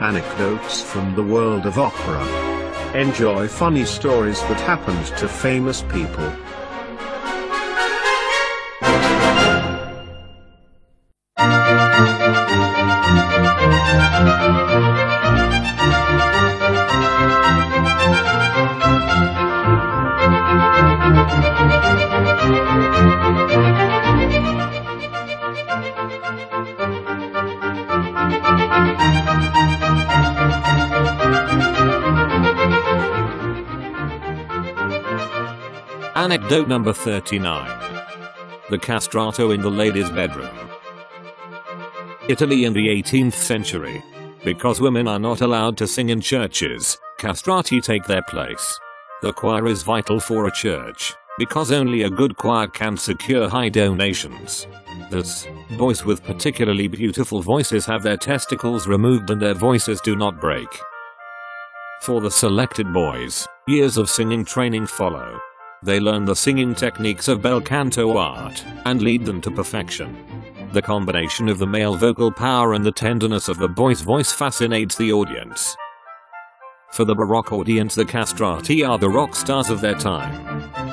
Anecdotes from the world of opera. Enjoy funny stories that happened to famous people. Anecdote number 39. The castrato in the lady's bedroom. Italy in the 18th century. Because women are not allowed to sing in churches, castrati take their place. The choir is vital for a church, because only a good choir can secure high donations. Thus, boys with particularly beautiful voices have their testicles removed and their voices do not break. For the selected boys, years of singing training follow. They learn the singing techniques of bel canto art and lead them to perfection. The combination of the male vocal power and the tenderness of the boy's voice fascinates the audience. For the Baroque audience the castrati are the rock stars of their time.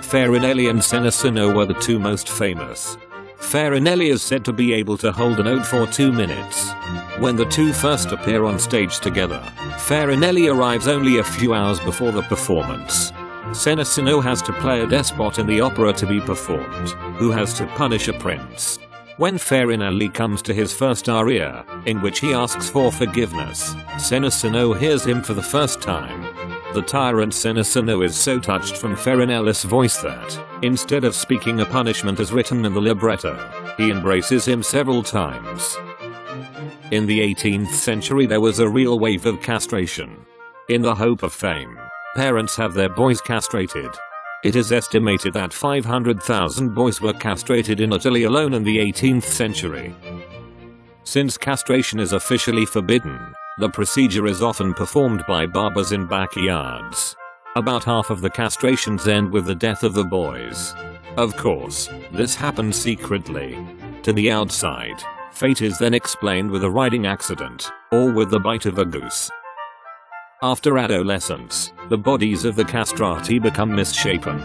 Farinelli and Senesino were the two most famous. Farinelli is said to be able to hold a note for two minutes. When the two first appear on stage together, Farinelli arrives only a few hours before the performance. Senesino has to play a despot in the opera to be performed, who has to punish a prince. When Farinelli comes to his first aria, in which he asks for forgiveness, Senesino hears him for the first time. The tyrant Senesino is so touched from Farinelli's voice that, instead of speaking a punishment as written in the libretto, he embraces him several times. In the 18th century there was a real wave of castration. In the hope of fame, parents have their boys castrated. It is estimated that 500,000 boys were castrated in Italy alone in the 18th century. Since castration is officially forbidden, the procedure is often performed by barbers in backyards. About half of the castrations end with the death of the boys. Of course, this happens secretly. To the outside, fate is then explained with a riding accident, or with the bite of a goose. After adolescence, the bodies of the castrati become misshapen.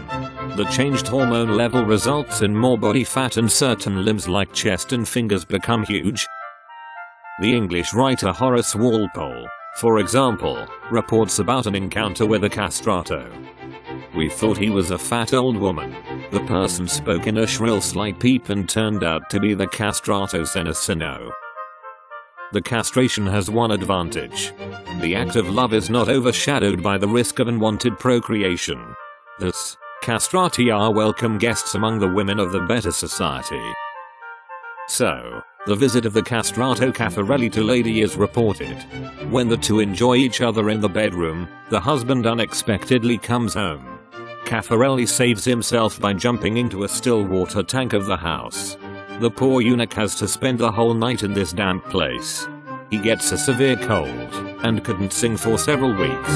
The changed hormone level results in more body fat and certain limbs like chest and fingers become huge. The English writer Horace Walpole, for example, reports about an encounter with a castrato. We thought he was a fat old woman. The person spoke in a shrill slight peep and turned out to be the castrato Senesino. The castration has one advantage. The act of love is not overshadowed by the risk of unwanted procreation. Thus, castrati are welcome guests among the women of the better society. So, the visit of the castrato Caffarelli to Lady is reported. When the two enjoy each other in the bedroom, the husband unexpectedly comes home. Caffarelli saves himself by jumping into a still water tank of the house. The poor eunuch has to spend the whole night in this damp place. He gets a severe cold and couldn't sing for several weeks.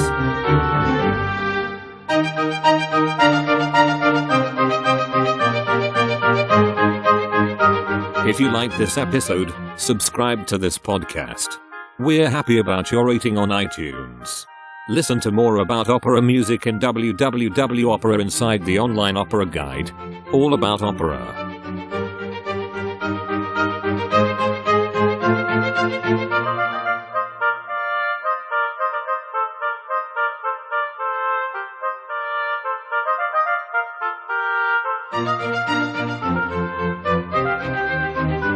If you like this episode, subscribe to this podcast. We're happy about your rating on iTunes. Listen to more about opera music in www Opera Inside the Online Opera Guide. All about opera. Thank you.